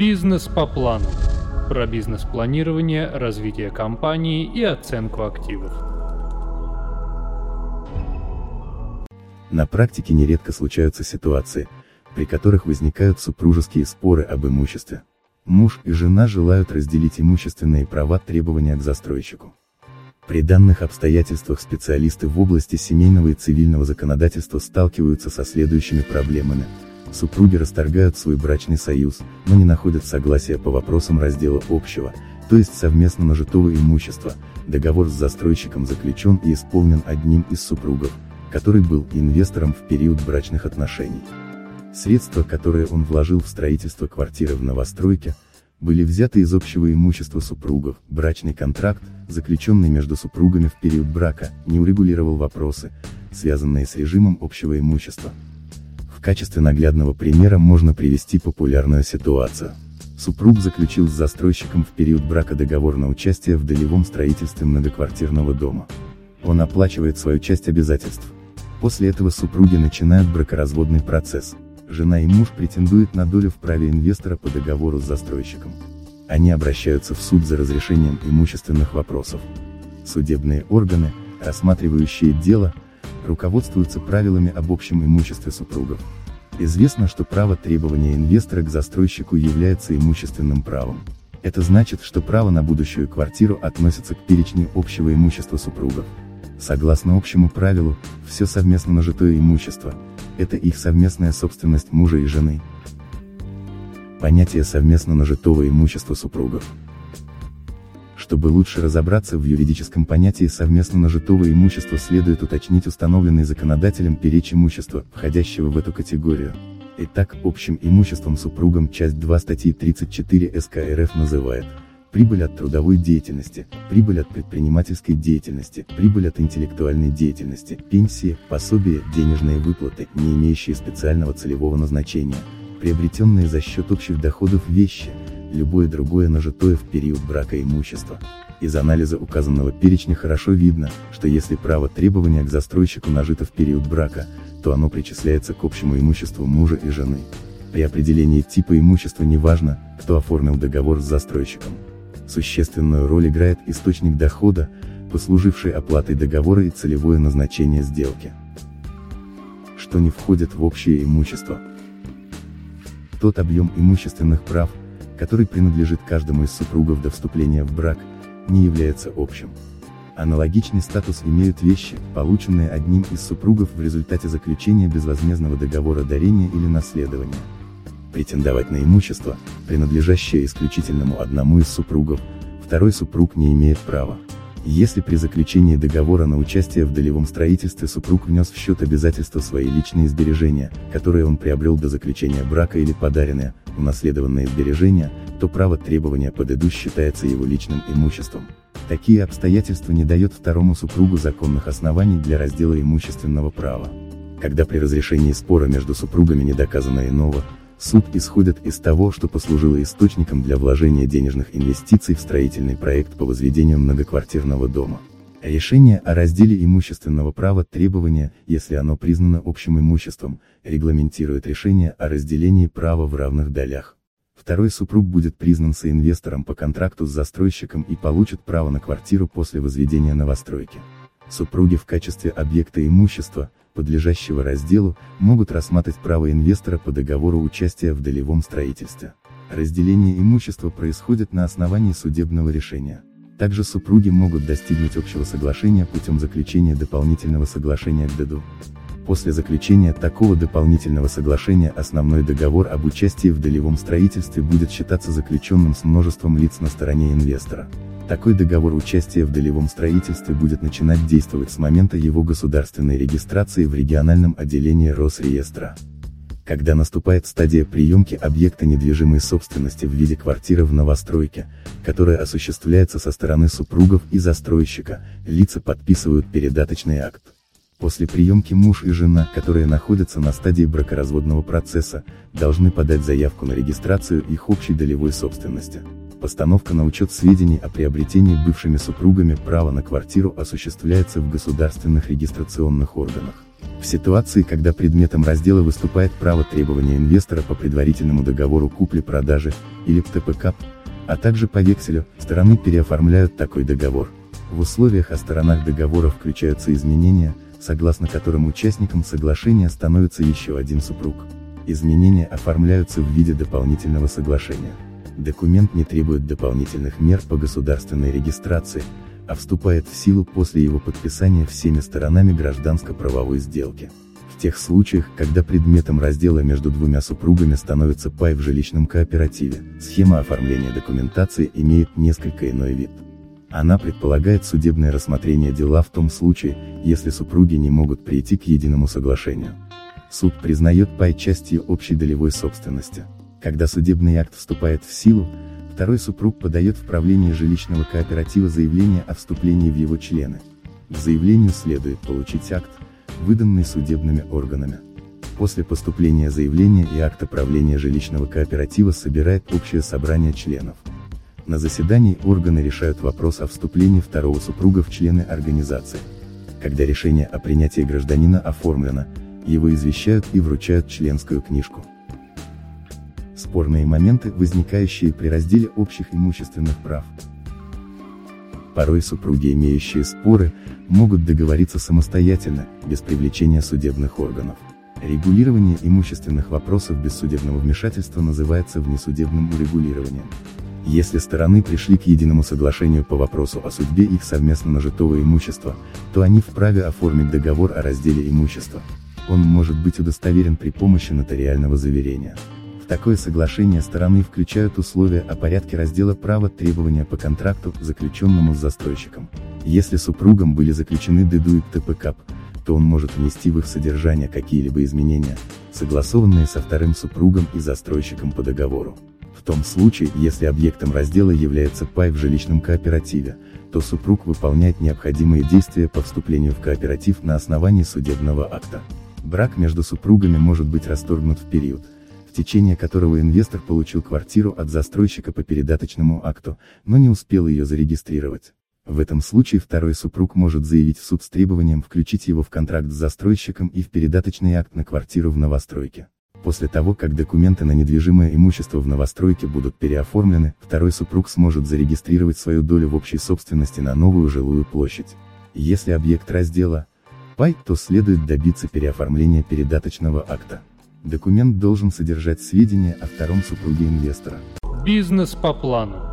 Бизнес по плану. Про бизнес-планирование, развитие компании и оценку активов. На практике нередко случаются ситуации, при которых возникают супружеские споры об имуществе. Муж и жена желают разделить имущественные права требования к застройщику. При данных обстоятельствах специалисты в области семейного и цивильного законодательства сталкиваются со следующими проблемами. Супруги расторгают свой брачный союз, но не находят согласия по вопросам раздела общего, то есть совместно нажитого имущества. Договор с застройщиком заключен и исполнен одним из супругов, который был инвестором в период брачных отношений. Средства, которые он вложил в строительство квартиры в новостройке, были взяты из общего имущества супругов, брачный контракт, заключенный между супругами в период брака, не урегулировал вопросы, связанные с режимом общего имущества. В качестве наглядного примера можно привести популярную ситуацию. Супруг заключил с застройщиком в период брака договор на участие в долевом строительстве многоквартирного дома. Он оплачивает свою часть обязательств. После этого супруги начинают бракоразводный процесс. Жена и муж претендуют на долю в праве инвестора по договору с застройщиком. Они обращаются в суд за разрешением имущественных вопросов. Судебные органы, рассматривающие дело, руководствуются правилами об общем имуществе супругов. Известно, что право требования инвестора к застройщику является имущественным правом. Это значит, что право на будущую квартиру относится к перечню общего имущества супругов. Согласно общему правилу, все совместно нажитое имущество – это их совместная собственность мужа и жены. Понятие совместно нажитого имущества супругов. Чтобы лучше разобраться в юридическом понятии совместно нажитого имущества следует уточнить установленный законодателем перечень имущества, входящего в эту категорию. Итак, общим имуществом супругам часть 2 статьи 34 СК РФ называет прибыль от трудовой деятельности, прибыль от предпринимательской деятельности, прибыль от интеллектуальной деятельности, пенсии, пособия, денежные выплаты, не имеющие специального целевого назначения, приобретенные за счет общих доходов вещи, любое другое нажитое в период брака имущество. Из анализа указанного перечня хорошо видно, что если право требования к застройщику нажито в период брака, то оно причисляется к общему имуществу мужа и жены. При определении типа имущества не важно, кто оформил договор с застройщиком. Существенную роль играет источник дохода, послуживший оплатой договора и целевое назначение сделки. Что не входит в общее имущество. Тот объем имущественных прав, который принадлежит каждому из супругов до вступления в брак, не является общим. Аналогичный статус имеют вещи, полученные одним из супругов в результате заключения безвозмездного договора дарения или наследования. Претендовать на имущество, принадлежащее исключительному одному из супругов, второй супруг не имеет права. Если при заключении договора на участие в долевом строительстве супруг внес в счет обязательства свои личные сбережения, которые он приобрел до заключения брака или подаренные, унаследованные сбережения, то право требования под считается его личным имуществом. Такие обстоятельства не дает второму супругу законных оснований для раздела имущественного права. Когда при разрешении спора между супругами не доказано иного, Суд исходит из того, что послужило источником для вложения денежных инвестиций в строительный проект по возведению многоквартирного дома. Решение о разделе имущественного права требования, если оно признано общим имуществом, регламентирует решение о разделении права в равных долях. Второй супруг будет признан соинвестором по контракту с застройщиком и получит право на квартиру после возведения новостройки. Супруги в качестве объекта имущества, подлежащего разделу, могут рассматривать право инвестора по договору участия в долевом строительстве. Разделение имущества происходит на основании судебного решения. Также супруги могут достигнуть общего соглашения путем заключения дополнительного соглашения к ДДУ. После заключения такого дополнительного соглашения основной договор об участии в долевом строительстве будет считаться заключенным с множеством лиц на стороне инвестора. Такой договор участия в долевом строительстве будет начинать действовать с момента его государственной регистрации в региональном отделении Росреестра. Когда наступает стадия приемки объекта недвижимой собственности в виде квартиры в новостройке, которая осуществляется со стороны супругов и застройщика, лица подписывают передаточный акт. После приемки муж и жена, которые находятся на стадии бракоразводного процесса, должны подать заявку на регистрацию их общей долевой собственности. Постановка на учет сведений о приобретении бывшими супругами права на квартиру осуществляется в государственных регистрационных органах. В ситуации, когда предметом раздела выступает право требования инвестора по предварительному договору купли-продажи, или ТПК, а также по векселю, стороны переоформляют такой договор. В условиях о сторонах договора включаются изменения, согласно которым участником соглашения становится еще один супруг. Изменения оформляются в виде дополнительного соглашения. Документ не требует дополнительных мер по государственной регистрации, а вступает в силу после его подписания всеми сторонами гражданско-правовой сделки. В тех случаях, когда предметом раздела между двумя супругами становится пай в жилищном кооперативе, схема оформления документации имеет несколько иной вид. Она предполагает судебное рассмотрение дела в том случае, если супруги не могут прийти к единому соглашению. Суд признает пай частью общей долевой собственности. Когда судебный акт вступает в силу, Второй супруг подает в правление жилищного кооператива заявление о вступлении в его члены. К заявлению следует получить акт, выданный судебными органами. После поступления заявления и акта правления жилищного кооператива собирает общее собрание членов. На заседании органы решают вопрос о вступлении второго супруга в члены организации. Когда решение о принятии гражданина оформлено, его извещают и вручают членскую книжку спорные моменты, возникающие при разделе общих имущественных прав. Порой супруги, имеющие споры, могут договориться самостоятельно, без привлечения судебных органов. Регулирование имущественных вопросов без судебного вмешательства называется внесудебным урегулированием. Если стороны пришли к единому соглашению по вопросу о судьбе их совместно нажитого имущества, то они вправе оформить договор о разделе имущества. Он может быть удостоверен при помощи нотариального заверения такое соглашение стороны включают условия о порядке раздела права требования по контракту, заключенному с застройщиком. Если супругам были заключены ДДУ и ТПКАП, то он может внести в их содержание какие-либо изменения, согласованные со вторым супругом и застройщиком по договору. В том случае, если объектом раздела является пай в жилищном кооперативе, то супруг выполняет необходимые действия по вступлению в кооператив на основании судебного акта. Брак между супругами может быть расторгнут в период, в течение которого инвестор получил квартиру от застройщика по передаточному акту, но не успел ее зарегистрировать. В этом случае второй супруг может заявить в суд с требованием включить его в контракт с застройщиком и в передаточный акт на квартиру в новостройке. После того, как документы на недвижимое имущество в новостройке будут переоформлены, второй супруг сможет зарегистрировать свою долю в общей собственности на новую жилую площадь. Если объект раздела пай, то следует добиться переоформления передаточного акта. Документ должен содержать сведения о втором супруге инвестора. Бизнес по плану.